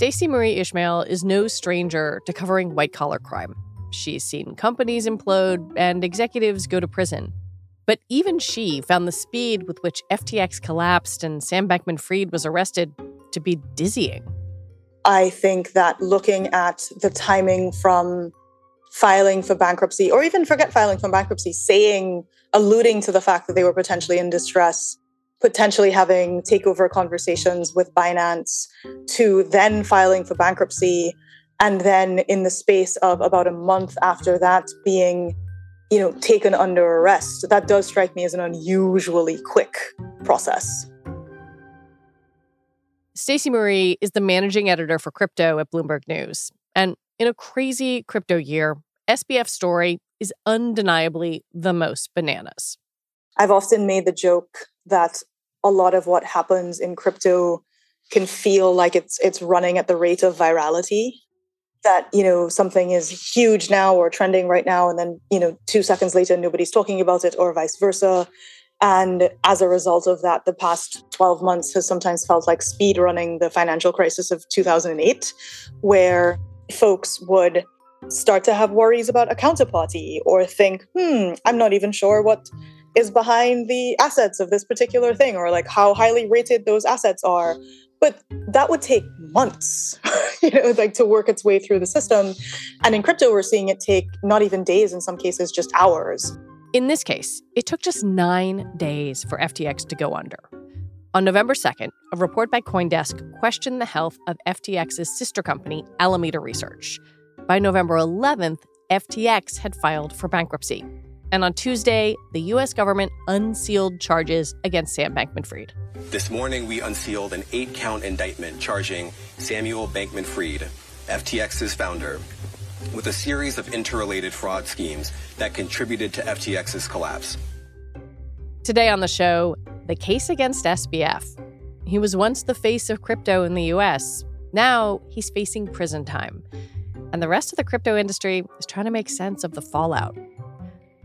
Stacey Marie Ishmael is no stranger to covering white collar crime. She's seen companies implode and executives go to prison. But even she found the speed with which FTX collapsed and Sam Bankman Fried was arrested to be dizzying. I think that looking at the timing from filing for bankruptcy, or even forget filing for bankruptcy, saying, alluding to the fact that they were potentially in distress, potentially having mm-hmm. takeover conversations with Binance, to then filing for bankruptcy, and then in the space of about a month after that being you know taken under arrest that does strike me as an unusually quick process Stacey Marie is the managing editor for crypto at Bloomberg News. And in a crazy crypto year, SBF story is undeniably the most bananas. I've often made the joke that a lot of what happens in crypto can feel like it's it's running at the rate of virality. That you know something is huge now or trending right now and then you know 2 seconds later nobody's talking about it or vice versa. And as a result of that, the past 12 months has sometimes felt like speed running the financial crisis of 2008, where folks would start to have worries about a counterparty or think, hmm, I'm not even sure what is behind the assets of this particular thing or like how highly rated those assets are. But that would take months, you know, like to work its way through the system. And in crypto, we're seeing it take not even days, in some cases, just hours. In this case, it took just nine days for FTX to go under. On November 2nd, a report by Coindesk questioned the health of FTX's sister company, Alameda Research. By November 11th, FTX had filed for bankruptcy. And on Tuesday, the U.S. government unsealed charges against Sam Bankman Fried. This morning, we unsealed an eight count indictment charging Samuel Bankman Fried, FTX's founder, with a series of interrelated fraud schemes that contributed to FTX's collapse. Today on the show, the case against SBF. He was once the face of crypto in the US. Now he's facing prison time. And the rest of the crypto industry is trying to make sense of the fallout.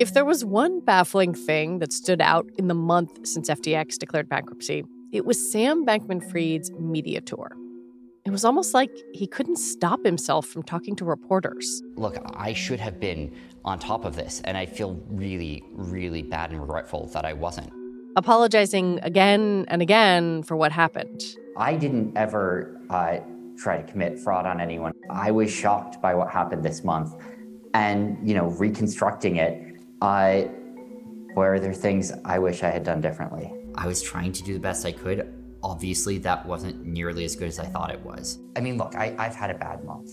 If there was one baffling thing that stood out in the month since FTX declared bankruptcy, it was Sam Bankman Fried's media tour. It was almost like he couldn't stop himself from talking to reporters. Look, I should have been on top of this, and I feel really, really bad and regretful that I wasn't. Apologizing again and again for what happened. I didn't ever uh, try to commit fraud on anyone. I was shocked by what happened this month. And, you know, reconstructing it, uh, where there things I wish I had done differently? I was trying to do the best I could. Obviously, that wasn't nearly as good as I thought it was. I mean, look, I, I've had a bad month.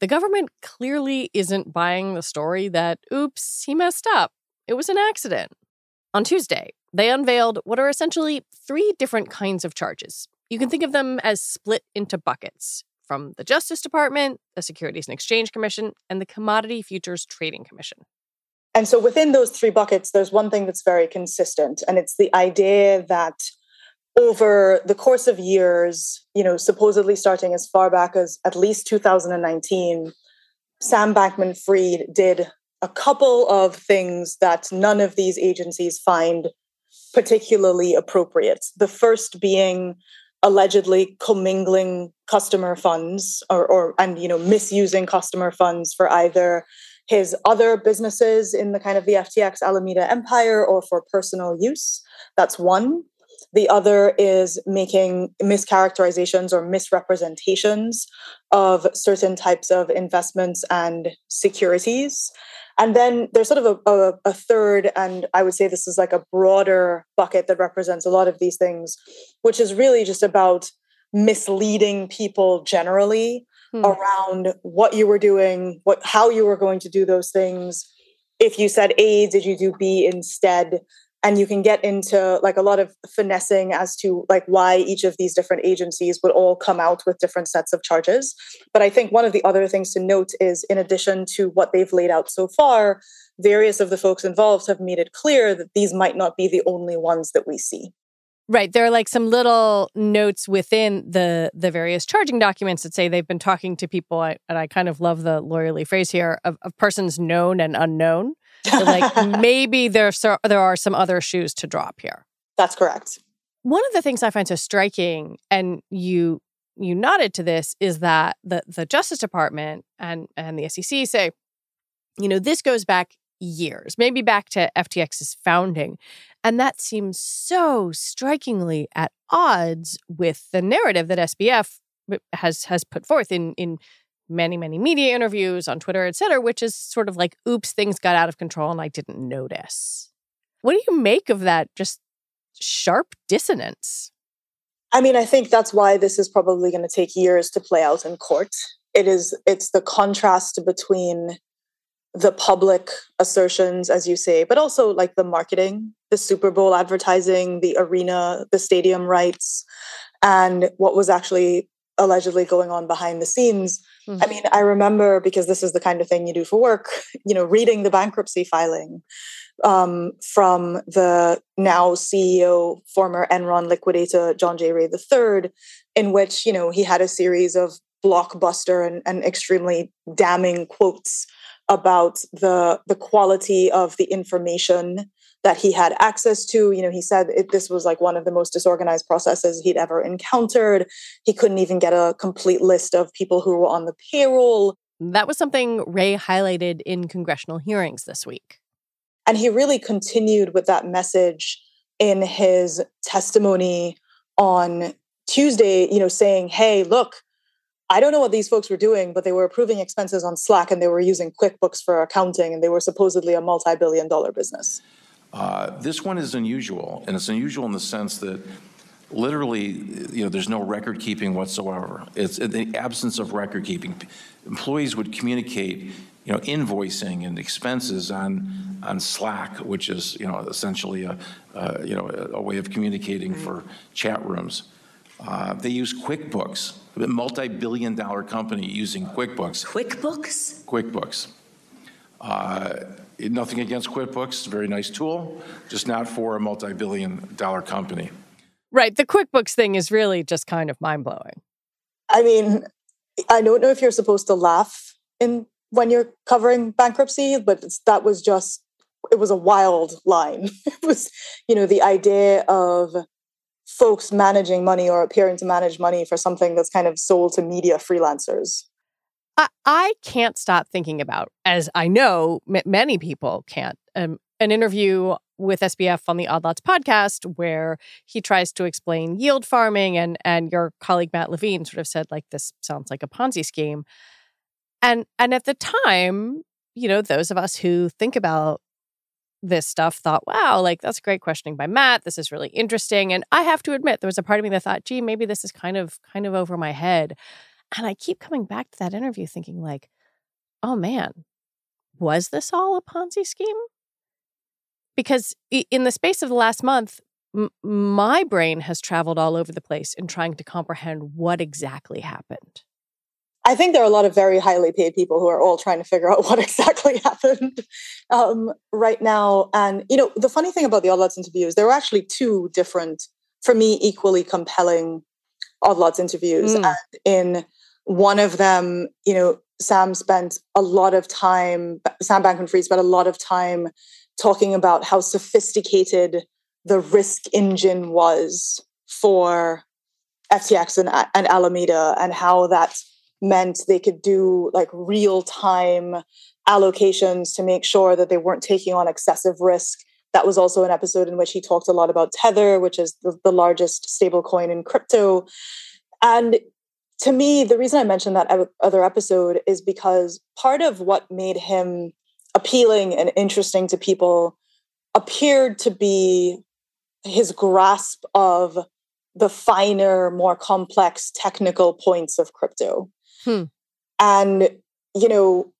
The government clearly isn't buying the story that, oops, he messed up. It was an accident. On Tuesday, they unveiled what are essentially three different kinds of charges. You can think of them as split into buckets from the Justice Department, the Securities and Exchange Commission, and the Commodity Futures Trading Commission. And so within those three buckets, there's one thing that's very consistent, and it's the idea that over the course of years, you know, supposedly starting as far back as at least 2019, Sam Bankman Fried did a couple of things that none of these agencies find particularly appropriate. The first being allegedly commingling customer funds or, or and you know misusing customer funds for either his other businesses in the kind of the FTX Alameda empire or for personal use. That's one. The other is making mischaracterizations or misrepresentations of certain types of investments and securities. And then there's sort of a, a, a, third, and I would say this is like a broader bucket that represents a lot of these things, which is really just about misleading people generally hmm. around what you were doing, what how you were going to do those things. If you said A, did you do B instead? And you can get into like a lot of finessing as to like why each of these different agencies would all come out with different sets of charges but i think one of the other things to note is in addition to what they've laid out so far various of the folks involved have made it clear that these might not be the only ones that we see Right. There are like some little notes within the the various charging documents that say they've been talking to people, and I kind of love the lawyerly phrase here of, of persons known and unknown. So like maybe there's there are some other shoes to drop here. That's correct. One of the things I find so striking, and you you nodded to this, is that the the Justice Department and and the SEC say, you know, this goes back years, maybe back to FTX's founding. And that seems so strikingly at odds with the narrative that SBF uh, has has put forth in in many, many media interviews on Twitter, et cetera, which is sort of like, oops, things got out of control and I didn't notice. What do you make of that just sharp dissonance? I mean, I think that's why this is probably going to take years to play out in court. It is, it's the contrast between the public assertions, as you say, but also like the marketing, the Super Bowl advertising, the arena, the stadium rights, and what was actually allegedly going on behind the scenes. Mm-hmm. I mean, I remember because this is the kind of thing you do for work, you know, reading the bankruptcy filing um, from the now CEO, former Enron liquidator John J. Ray III, in which, you know, he had a series of blockbuster and, and extremely damning quotes about the the quality of the information that he had access to. You know, he said it, this was like one of the most disorganized processes he'd ever encountered. He couldn't even get a complete list of people who were on the payroll. That was something Ray highlighted in congressional hearings this week. And he really continued with that message in his testimony on Tuesday, you know, saying, hey, look, I don't know what these folks were doing, but they were approving expenses on Slack and they were using QuickBooks for accounting and they were supposedly a multi billion dollar business. Uh, this one is unusual, and it's unusual in the sense that literally, you know, there's no record keeping whatsoever. It's in the absence of record keeping. Employees would communicate, you know, invoicing and expenses on on Slack, which is, you know, essentially a, uh, you know, a, way of communicating for chat rooms. Uh, they use QuickBooks, a multi-billion dollar company using QuickBooks. QuickBooks? QuickBooks. Uh, nothing against QuickBooks, it's a very nice tool, just not for a multi billion dollar company. Right. The QuickBooks thing is really just kind of mind blowing. I mean, I don't know if you're supposed to laugh in when you're covering bankruptcy, but that was just it was a wild line. it was, you know, the idea of folks managing money or appearing to manage money for something that's kind of sold to media freelancers. I, I can't stop thinking about, as I know m- many people can't, um, an interview with SBF on the Odd Lots podcast where he tries to explain yield farming and and your colleague Matt Levine sort of said like this sounds like a Ponzi scheme. And and at the time, you know, those of us who think about this stuff thought, wow, like that's a great questioning by Matt. This is really interesting. And I have to admit, there was a part of me that thought, gee, maybe this is kind of kind of over my head. And I keep coming back to that interview thinking, like, oh man, was this all a Ponzi scheme? Because in the space of the last month, m- my brain has traveled all over the place in trying to comprehend what exactly happened. I think there are a lot of very highly paid people who are all trying to figure out what exactly happened um, right now. And, you know, the funny thing about the Odd Lots interviews, there were actually two different, for me, equally compelling Odd Lots interviews. Mm. And in one of them, you know, Sam spent a lot of time, Sam Bankman Fried spent a lot of time talking about how sophisticated the risk engine was for FTX and, and Alameda and how that meant they could do like real time allocations to make sure that they weren't taking on excessive risk. That was also an episode in which he talked a lot about Tether, which is the, the largest stablecoin in crypto. And to me, the reason I mentioned that other episode is because part of what made him appealing and interesting to people appeared to be his grasp of the finer, more complex technical points of crypto. Hmm. And, you know,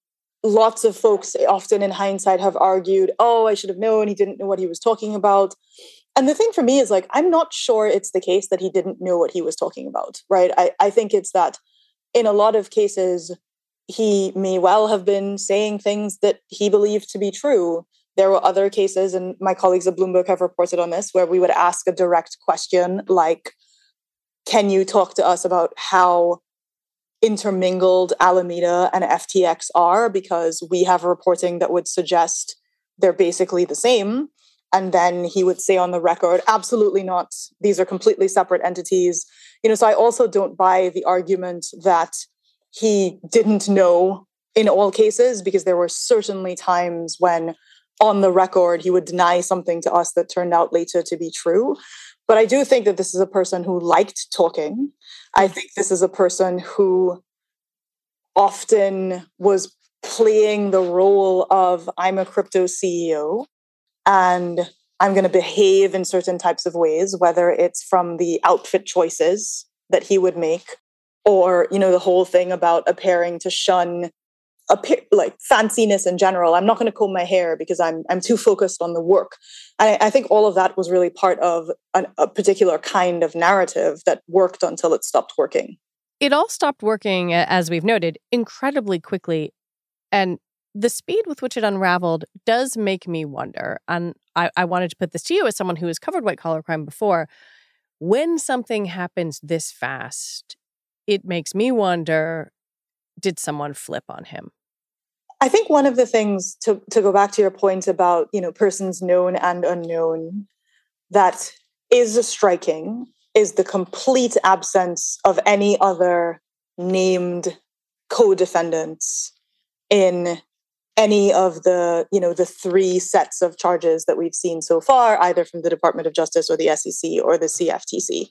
lots of folks, often in hindsight, have argued, oh, I should have known he didn't know what he was talking about. And the thing for me is like, I'm not sure it's the case that he didn't know what he was talking about, right? I, I think it's that in a lot of cases, he may well have been saying things that he believed to be true. There were other cases, and my colleagues at Bloomberg have reported on this, where we would ask a direct question like, Can you talk to us about how intermingled Alameda and FTX are? Because we have reporting that would suggest they're basically the same. And then he would say on the record, absolutely not. These are completely separate entities. You know, so I also don't buy the argument that he didn't know in all cases because there were certainly times when on the record he would deny something to us that turned out later to be true but i do think that this is a person who liked talking i think this is a person who often was playing the role of i'm a crypto ceo and i'm going to behave in certain types of ways whether it's from the outfit choices that he would make or you know the whole thing about appearing to shun like fanciness in general. I'm not going to comb my hair because i'm i'm too focused on the work. And I, I think all of that was really part of an, a particular kind of narrative that worked until it stopped working. It all stopped working as we've noted incredibly quickly and the speed with which it unraveled does make me wonder and I, I wanted to put this to you as someone who has covered white collar crime before when something happens this fast it makes me wonder did someone flip on him? I think one of the things to, to go back to your point about, you know, persons known and unknown that is striking is the complete absence of any other named co-defendants in any of the you know the three sets of charges that we've seen so far either from the department of justice or the sec or the cftc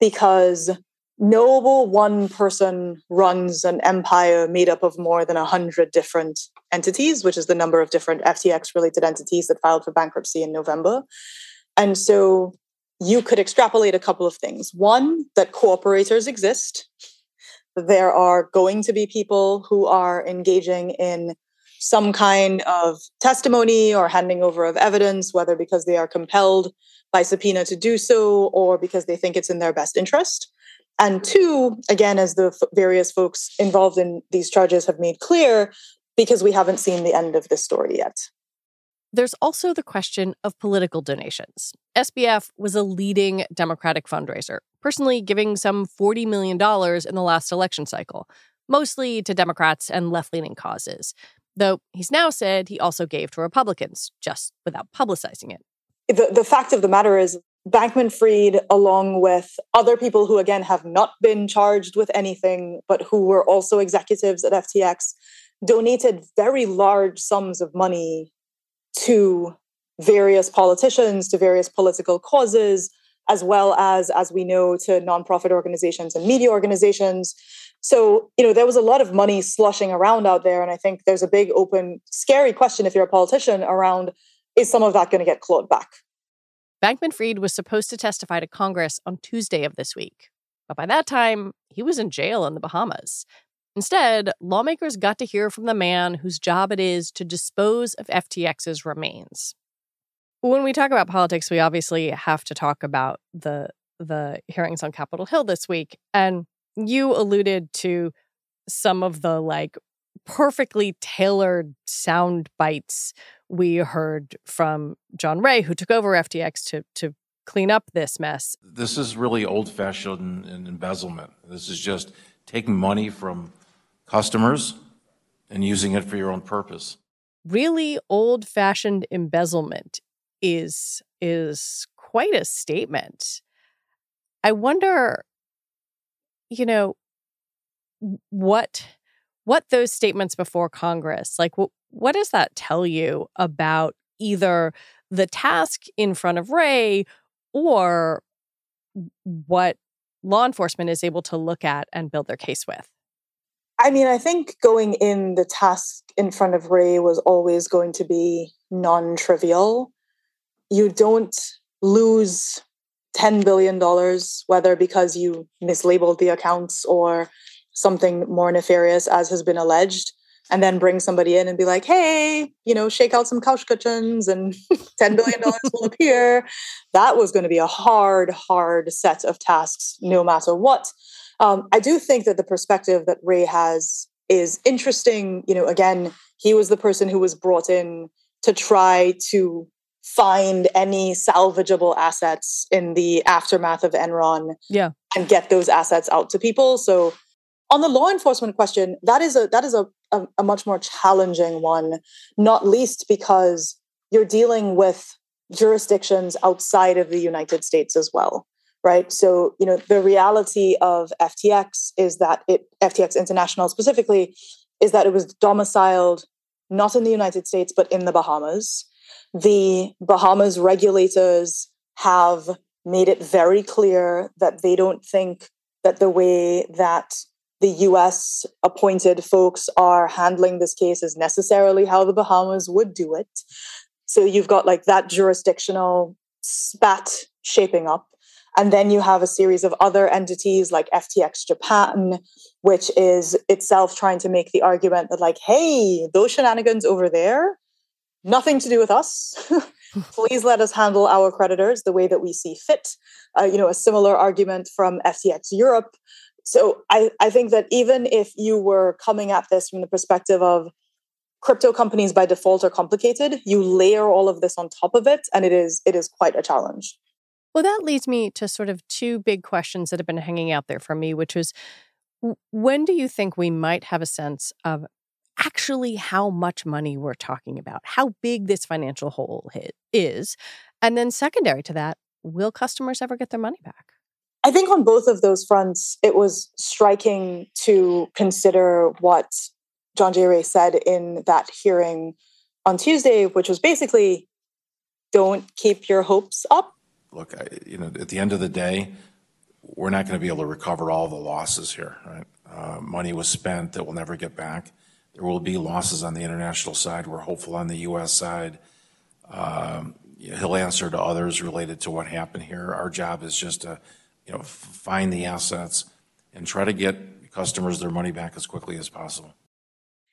because no one person runs an empire made up of more than 100 different entities, which is the number of different FTX related entities that filed for bankruptcy in November. And so you could extrapolate a couple of things. One, that cooperators exist. There are going to be people who are engaging in some kind of testimony or handing over of evidence, whether because they are compelled by subpoena to do so or because they think it's in their best interest. And two, again, as the f- various folks involved in these charges have made clear, because we haven't seen the end of this story yet. There's also the question of political donations. SBF was a leading Democratic fundraiser, personally giving some $40 million in the last election cycle, mostly to Democrats and left leaning causes. Though he's now said he also gave to Republicans, just without publicizing it. The, the fact of the matter is, Bankman Fried, along with other people who, again, have not been charged with anything, but who were also executives at FTX, donated very large sums of money to various politicians, to various political causes, as well as, as we know, to nonprofit organizations and media organizations. So, you know, there was a lot of money slushing around out there. And I think there's a big, open, scary question if you're a politician around is some of that going to get clawed back? Bankman Fried was supposed to testify to Congress on Tuesday of this week. But by that time, he was in jail in the Bahamas. Instead, lawmakers got to hear from the man whose job it is to dispose of FTX's remains. When we talk about politics, we obviously have to talk about the the hearings on Capitol Hill this week. And you alluded to some of the like perfectly tailored sound bites we heard from John Ray, who took over FTX to to clean up this mess. This is really old fashioned embezzlement. This is just taking money from customers and using it for your own purpose. Really old fashioned embezzlement is is quite a statement. I wonder, you know, what what those statements before Congress, like what what does that tell you about either the task in front of Ray or what law enforcement is able to look at and build their case with? I mean, I think going in the task in front of Ray was always going to be non trivial. You don't lose $10 billion, whether because you mislabeled the accounts or something more nefarious, as has been alleged, and then bring somebody in and be like, hey, you know, shake out some couch cushions and $10 billion will appear. That was going to be a hard, hard set of tasks, no matter what. Um, I do think that the perspective that Ray has is interesting. You know, again, he was the person who was brought in to try to find any salvageable assets in the aftermath of Enron yeah. and get those assets out to people. So on the law enforcement question, that is a that is a, a, a much more challenging one, not least because you're dealing with jurisdictions outside of the United States as well right? So, you know, the reality of FTX is that it, FTX International specifically, is that it was domiciled not in the United States, but in the Bahamas. The Bahamas regulators have made it very clear that they don't think that the way that the US appointed folks are handling this case is necessarily how the Bahamas would do it. So you've got like that jurisdictional spat shaping up. And then you have a series of other entities like FTX Japan, which is itself trying to make the argument that, like, hey, those shenanigans over there, nothing to do with us. Please let us handle our creditors the way that we see fit. Uh, you know, a similar argument from FTX Europe. So I, I think that even if you were coming at this from the perspective of crypto companies by default are complicated, you layer all of this on top of it, and it is it is quite a challenge. Well, that leads me to sort of two big questions that have been hanging out there for me, which is when do you think we might have a sense of actually how much money we're talking about, how big this financial hole is? And then, secondary to that, will customers ever get their money back? I think on both of those fronts, it was striking to consider what John J. Ray said in that hearing on Tuesday, which was basically don't keep your hopes up look, I, you know, at the end of the day, we're not going to be able to recover all the losses here, right? Uh, money was spent that we'll never get back. There will be losses on the international side. We're hopeful on the U.S. side. Um, he'll answer to others related to what happened here. Our job is just to, you know, find the assets and try to get customers their money back as quickly as possible.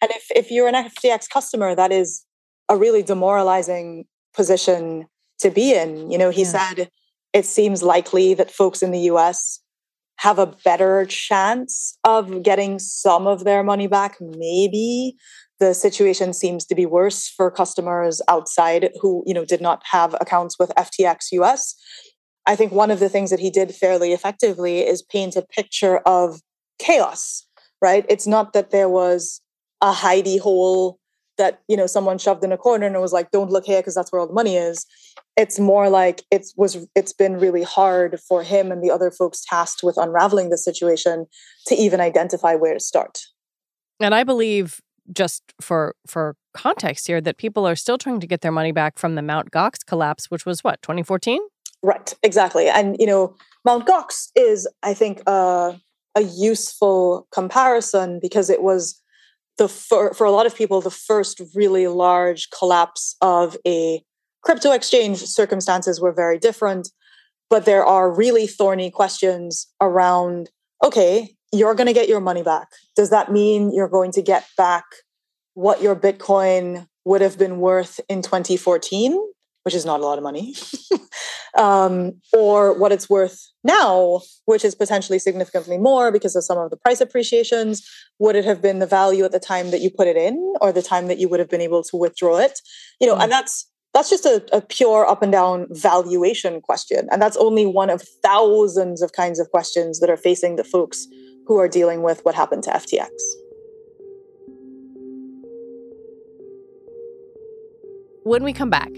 And if, if you're an FTX customer, that is a really demoralizing position to be in. You know, he yeah. said it seems likely that folks in the US have a better chance of getting some of their money back. Maybe the situation seems to be worse for customers outside who, you know, did not have accounts with FTX US. I think one of the things that he did fairly effectively is paint a picture of chaos, right? It's not that there was a hidey hole that you know someone shoved in a corner and it was like don't look here because that's where all the money is. It's more like it was it's been really hard for him and the other folks tasked with unraveling the situation to even identify where to start. And i believe just for for context here that people are still trying to get their money back from the Mount Gox collapse which was what 2014 right exactly. And you know Mount Gox is I think uh, a useful comparison because it was the for a lot of people the first really large collapse of a crypto exchange circumstances were very different but there are really thorny questions around okay you're going to get your money back. Does that mean you're going to get back what your bitcoin would have been worth in 2014 which is not a lot of money um, or what it's worth now, which is potentially significantly more because of some of the price appreciations. Would it have been the value at the time that you put it in, or the time that you would have been able to withdraw it? You know, mm. and that's that's just a, a pure up and down valuation question, and that's only one of thousands of kinds of questions that are facing the folks who are dealing with what happened to FTX. When we come back,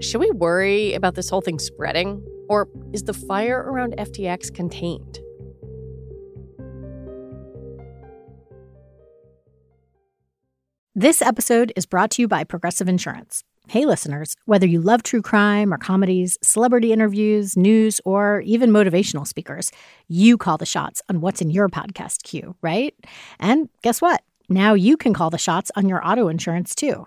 should we worry about this whole thing spreading? Or is the fire around FTX contained? This episode is brought to you by Progressive Insurance. Hey, listeners, whether you love true crime or comedies, celebrity interviews, news, or even motivational speakers, you call the shots on what's in your podcast queue, right? And guess what? Now you can call the shots on your auto insurance too.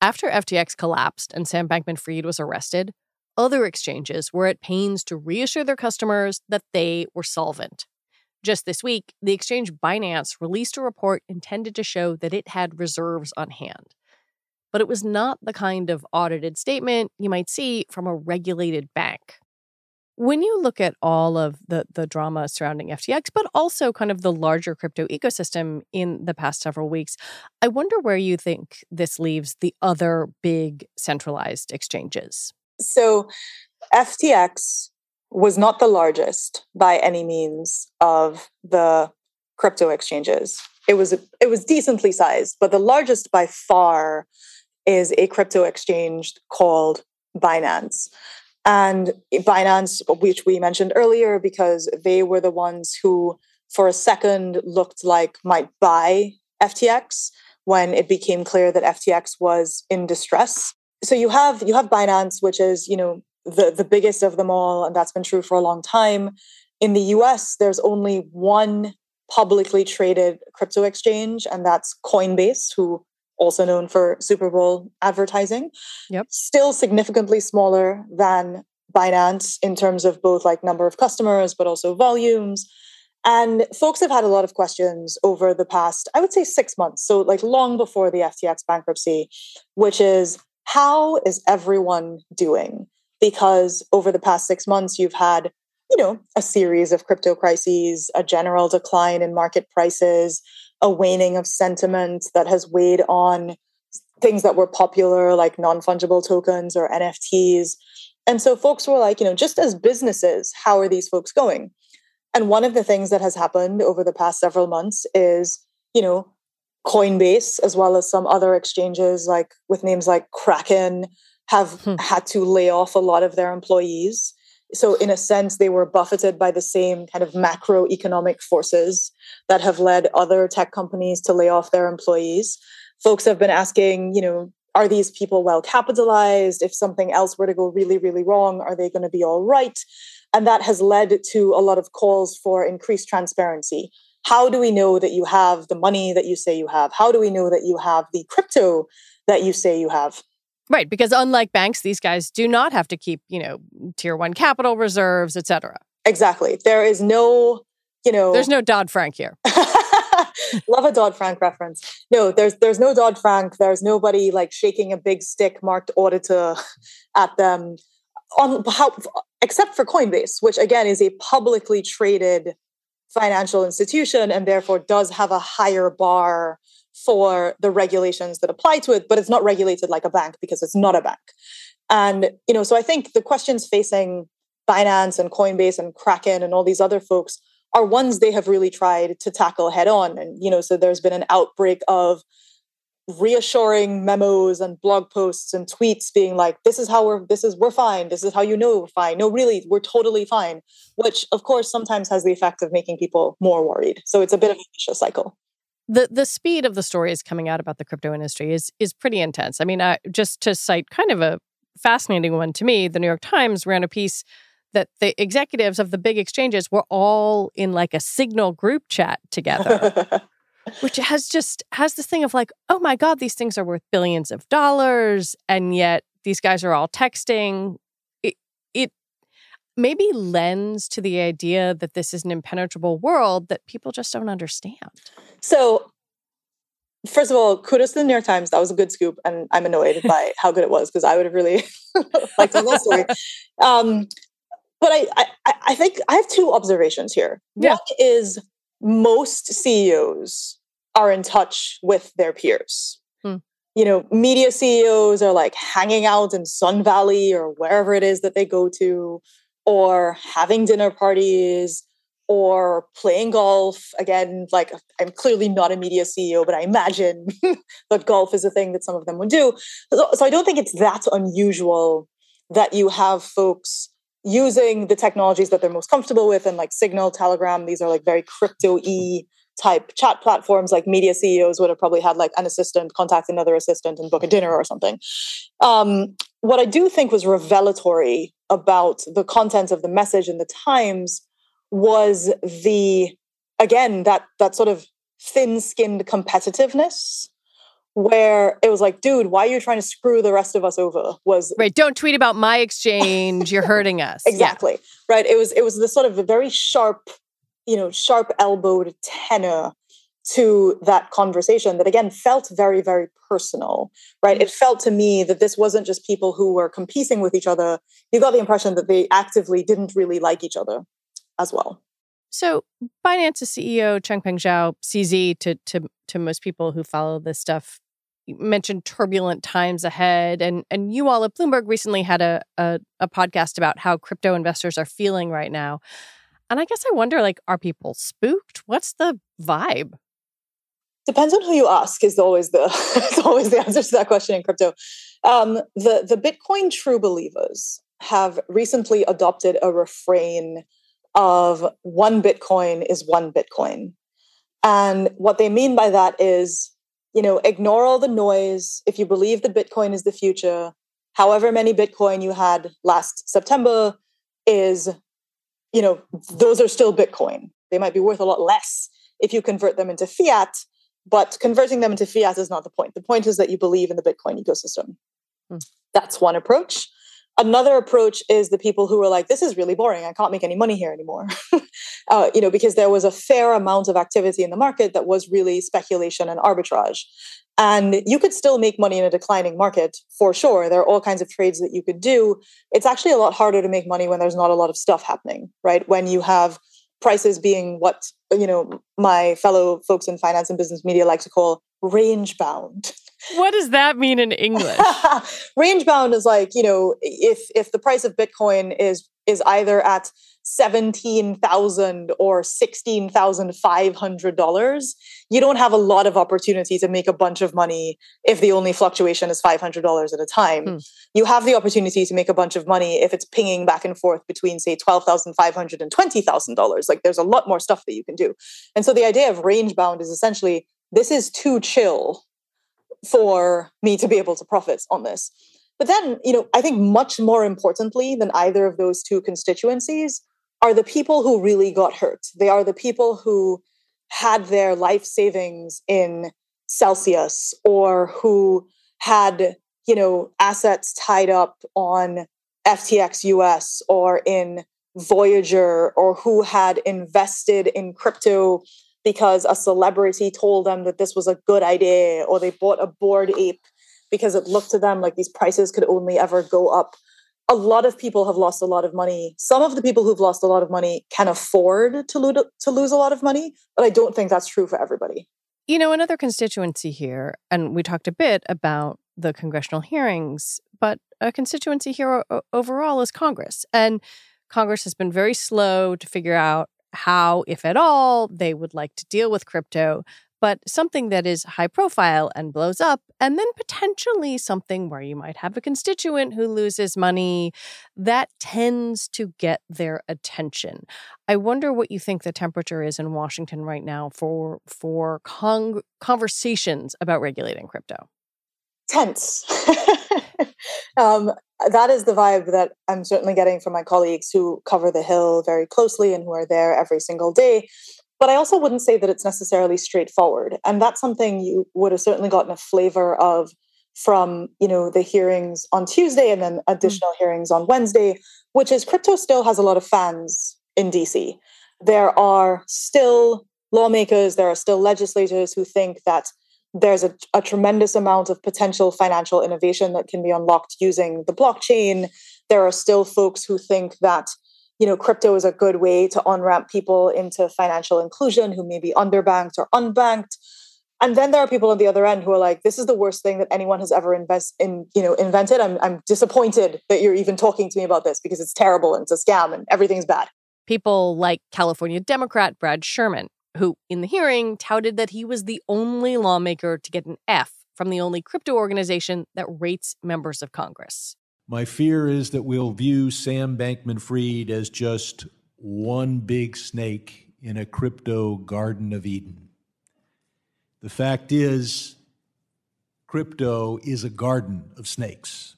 After FTX collapsed and Sam Bankman Fried was arrested, other exchanges were at pains to reassure their customers that they were solvent. Just this week, the exchange Binance released a report intended to show that it had reserves on hand. But it was not the kind of audited statement you might see from a regulated bank. When you look at all of the the drama surrounding FTX, but also kind of the larger crypto ecosystem in the past several weeks, I wonder where you think this leaves the other big centralized exchanges. So, FTX was not the largest by any means of the crypto exchanges. It was it was decently sized, but the largest by far is a crypto exchange called Binance and Binance, which we mentioned earlier, because they were the ones who, for a second, looked like might buy FTX when it became clear that FTX was in distress. So you have you have Binance, which is you know the the biggest of them all, and that's been true for a long time. In the U.S., there's only one publicly traded crypto exchange, and that's Coinbase, who also known for Super Bowl advertising. Yep. Still significantly smaller than Binance in terms of both like number of customers, but also volumes. And folks have had a lot of questions over the past, I would say, six months. So, like long before the FTX bankruptcy, which is how is everyone doing? Because over the past six months, you've had, you know, a series of crypto crises, a general decline in market prices, a waning of sentiment that has weighed on things that were popular, like non fungible tokens or NFTs. And so folks were like, you know, just as businesses, how are these folks going? And one of the things that has happened over the past several months is, you know, Coinbase, as well as some other exchanges like with names like Kraken, have hmm. had to lay off a lot of their employees. So, in a sense, they were buffeted by the same kind of macroeconomic forces that have led other tech companies to lay off their employees. Folks have been asking, you know, are these people well capitalized? If something else were to go really, really wrong, are they going to be all right? And that has led to a lot of calls for increased transparency. How do we know that you have the money that you say you have? How do we know that you have the crypto that you say you have? Right, because unlike banks, these guys do not have to keep, you know, tier one capital reserves, et cetera. Exactly. There is no, you know, there's no Dodd Frank here. Love a Dodd Frank reference. No, there's there's no Dodd Frank. There's nobody like shaking a big stick marked auditor at them on how except for Coinbase, which again is a publicly traded financial institution and therefore does have a higher bar for the regulations that apply to it, but it's not regulated like a bank because it's not a bank. And you know, so I think the questions facing Binance and Coinbase and Kraken and all these other folks are ones they have really tried to tackle head on. And you know, so there's been an outbreak of reassuring memos and blog posts and tweets being like this is how we're this is we're fine this is how you know we're fine no really we're totally fine which of course sometimes has the effect of making people more worried so it's a bit of a vicious cycle the the speed of the stories coming out about the crypto industry is is pretty intense i mean just to cite kind of a fascinating one to me the new york times ran a piece that the executives of the big exchanges were all in like a signal group chat together which has just has this thing of like, oh my God, these things are worth billions of dollars. And yet these guys are all texting. Maybe lends to the idea that this is an impenetrable world that people just don't understand. So, first of all, kudos to the New York Times. That was a good scoop. And I'm annoyed by how good it was because I would have really liked the story. Um, but I, I, I think I have two observations here. Yeah. One is most CEOs are in touch with their peers. Hmm. You know, media CEOs are like hanging out in Sun Valley or wherever it is that they go to, or having dinner parties, or playing golf. Again, like I'm clearly not a media CEO, but I imagine that golf is a thing that some of them would do. So, so I don't think it's that unusual that you have folks using the technologies that they're most comfortable with and like signal telegram these are like very crypto-y type chat platforms like media CEOs would have probably had like an assistant contact another assistant and book a dinner or something. Um, what I do think was revelatory about the content of the message in the Times was the again that that sort of thin-skinned competitiveness where it was like, dude, why are you trying to screw the rest of us over? Was right. Don't tweet about my exchange. You're hurting us. exactly. Yeah. Right. It was it was the sort of a very sharp you know sharp elbowed tenor to that conversation that again felt very very personal right? It mm-hmm. felt to me that this wasn't just people who were competing with each other. You got the impression that they actively didn't really like each other as well. So binance's ceo changpeng zhao cz to, to, to most people who follow this stuff mentioned turbulent times ahead and and you all at bloomberg recently had a, a, a podcast about how crypto investors are feeling right now and I guess I wonder like, are people spooked? What's the vibe? Depends on who you ask, is always the is always the answer to that question in crypto. Um, the the Bitcoin true believers have recently adopted a refrain of one Bitcoin is one Bitcoin. And what they mean by that is, you know, ignore all the noise. If you believe that Bitcoin is the future, however many Bitcoin you had last September is you know, those are still Bitcoin. They might be worth a lot less if you convert them into fiat, but converting them into fiat is not the point. The point is that you believe in the Bitcoin ecosystem. Hmm. That's one approach. Another approach is the people who are like, this is really boring. I can't make any money here anymore. uh, you know, because there was a fair amount of activity in the market that was really speculation and arbitrage. And you could still make money in a declining market for sure. There are all kinds of trades that you could do. It's actually a lot harder to make money when there's not a lot of stuff happening, right? When you have prices being what, you know, my fellow folks in finance and business media like to call range bound. What does that mean in English? range bound is like, you know, if if the price of Bitcoin is is either at 17,000 or $16,500, you don't have a lot of opportunity to make a bunch of money if the only fluctuation is $500 at a time. Hmm. You have the opportunity to make a bunch of money if it's pinging back and forth between, say, $12,500 and $20,000. Like there's a lot more stuff that you can do. And so the idea of range bound is essentially this is too chill for me to be able to profit on this. But then, you know, I think much more importantly than either of those two constituencies are the people who really got hurt. They are the people who had their life savings in Celsius or who had, you know, assets tied up on FTX US or in Voyager or who had invested in crypto because a celebrity told them that this was a good idea, or they bought a Bored Ape because it looked to them like these prices could only ever go up. A lot of people have lost a lot of money. Some of the people who've lost a lot of money can afford to, lo- to lose a lot of money, but I don't think that's true for everybody. You know, another constituency here, and we talked a bit about the congressional hearings, but a constituency here overall is Congress. And Congress has been very slow to figure out how, if at all, they would like to deal with crypto, but something that is high profile and blows up, and then potentially something where you might have a constituent who loses money, that tends to get their attention. I wonder what you think the temperature is in Washington right now for for con- conversations about regulating crypto. Tense. um, that is the vibe that I'm certainly getting from my colleagues who cover the Hill very closely and who are there every single day. But I also wouldn't say that it's necessarily straightforward. And that's something you would have certainly gotten a flavor of from you know the hearings on Tuesday and then mm. additional mm-hmm. hearings on Wednesday, which is crypto still has a lot of fans in DC. There are still lawmakers, there are still legislators who think that there's a, a, tremendous amount of potential financial innovation that can be unlocked using the blockchain. There are still folks who think that you know crypto is a good way to on ramp people into financial inclusion who may be underbanked or unbanked. And then there are people on the other end who are like, "This is the worst thing that anyone has ever invest in, you know, invented. I'm, I'm disappointed that you're even talking to me about this because it's terrible and it's a scam and everything's bad." People like California Democrat Brad Sherman, who in the hearing touted that he was the only lawmaker to get an F from the only crypto organization that rates members of Congress. My fear is that we'll view Sam Bankman Fried as just one big snake in a crypto Garden of Eden. The fact is, crypto is a garden of snakes.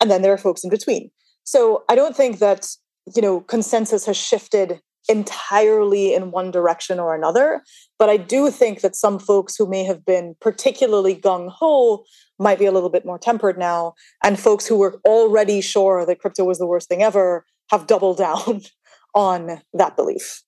And then there are folks in between. So I don't think that, you know, consensus has shifted entirely in one direction or another. But I do think that some folks who may have been particularly gung ho might be a little bit more tempered now. And folks who were already sure that crypto was the worst thing ever have doubled down on that belief.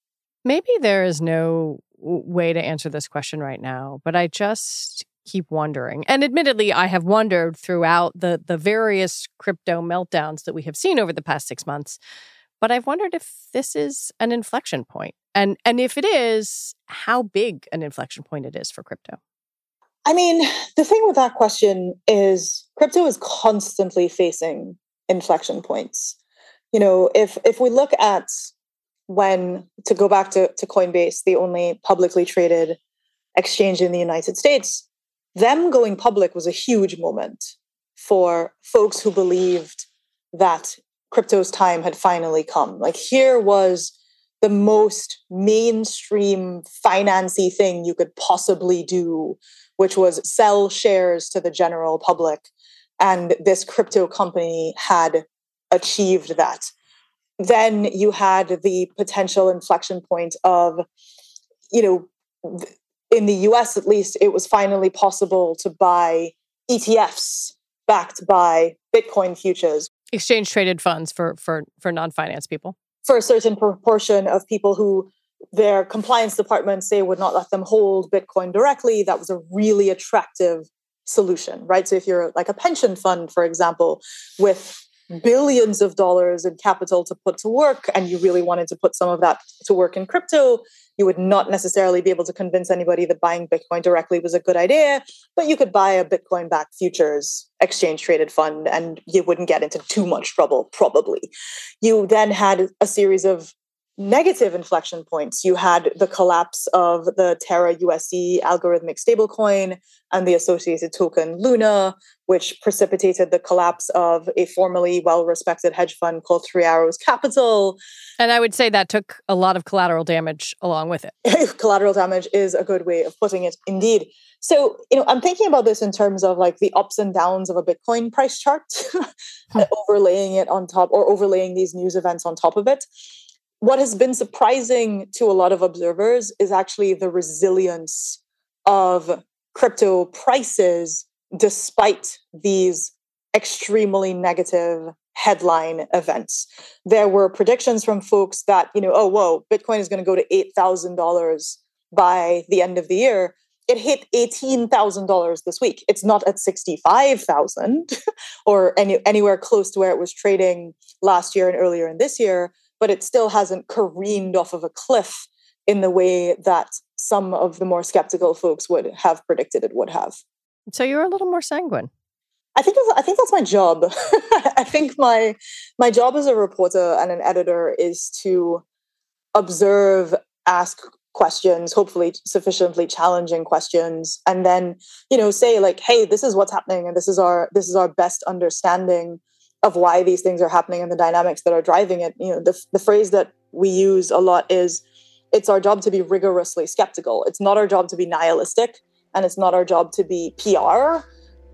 Maybe there is no way to answer this question right now, but I just keep wondering. And admittedly, I have wondered throughout the the various crypto meltdowns that we have seen over the past 6 months but I've wondered if this is an inflection point. And and if it is, how big an inflection point it is for crypto. I mean, the thing with that question is crypto is constantly facing inflection points. You know, if if we look at when to go back to, to Coinbase, the only publicly traded exchange in the United States, them going public was a huge moment for folks who believed that crypto's time had finally come. Like here was the most mainstream financy thing you could possibly do, which was sell shares to the general public. And this crypto company had achieved that. Then you had the potential inflection point of, you know, in the US at least, it was finally possible to buy ETFs backed by Bitcoin futures. exchange traded funds for for for non-finance people for a certain proportion of people who their compliance department say would not let them hold bitcoin directly. That was a really attractive solution right? So if you're like a pension fund for example with mm-hmm. billions of dollars in capital to put to work and you really wanted to put some of that to work in crypto you would not necessarily be able to convince anybody that buying bitcoin directly was a good idea. But you could buy a bitcoin backed futures exchange traded fund and you wouldn't get into too much trouble probably. You then had a series of negative inflection points. You had the collapse of the Terra USD algorithmic stablecoin and the associated token Luna, which precipitated the collapse of a formerly well respected hedge fund called Three Arrows Capital. And I would say that took a lot of collateral damage along with it. collateral damage is a good way of putting it, indeed. So, you know, I'm thinking about this in terms of like the ups and downs of a Bitcoin price chart, hmm. overlaying it on top or overlaying these news events on top of it what has been surprising to a lot of observers is actually the resilience of crypto prices despite these extremely negative headline events. There were predictions from folks that, you know, oh, whoa, Bitcoin is going to go to $8,000 by the end of the year. It hit $18,000 this week. It's not at 65,000 or any, anywhere close to where it was trading last year and earlier in this year but it still hasn't careened off of a cliff in the way that some of the more skeptical folks would have predicted it would have. So you're a little more sanguine. I think I think that's my job. I think my my job as a reporter and an editor is to observe, ask questions, hopefully sufficiently challenging questions, and then you know say like, "Hey, this is what's happening, and this is our this is our best understanding of why these things are happening and the dynamics that are driving it. You know, the, the phrase that we use a lot is it's our job to be rigorously skeptical. It's not our job to be nihilistic and it's not our job to be PR.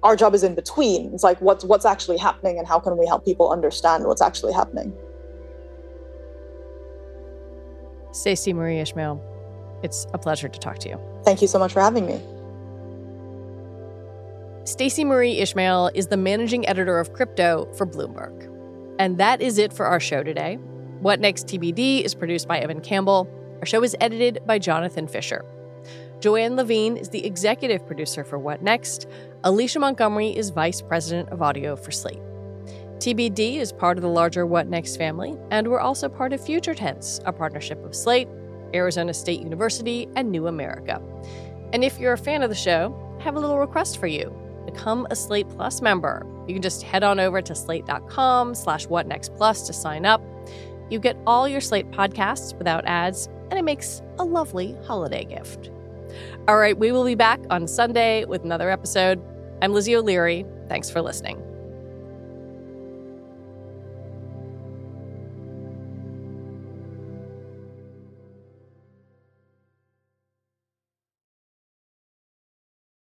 Our job is in between. It's like what's what's actually happening and how can we help people understand what's actually happening. Stacey Marie Ishmael, it's a pleasure to talk to you. Thank you so much for having me. Stacey Marie Ishmael is the managing editor of crypto for Bloomberg. And that is it for our show today. What Next TBD is produced by Evan Campbell. Our show is edited by Jonathan Fisher. Joanne Levine is the executive producer for What Next. Alicia Montgomery is vice president of audio for Slate. TBD is part of the larger What Next family, and we're also part of Future Tense, a partnership of Slate, Arizona State University, and New America. And if you're a fan of the show, I have a little request for you become a Slate Plus member. You can just head on over to slate.com slash whatnextplus to sign up. You get all your Slate podcasts without ads, and it makes a lovely holiday gift. All right, we will be back on Sunday with another episode. I'm Lizzie O'Leary. Thanks for listening.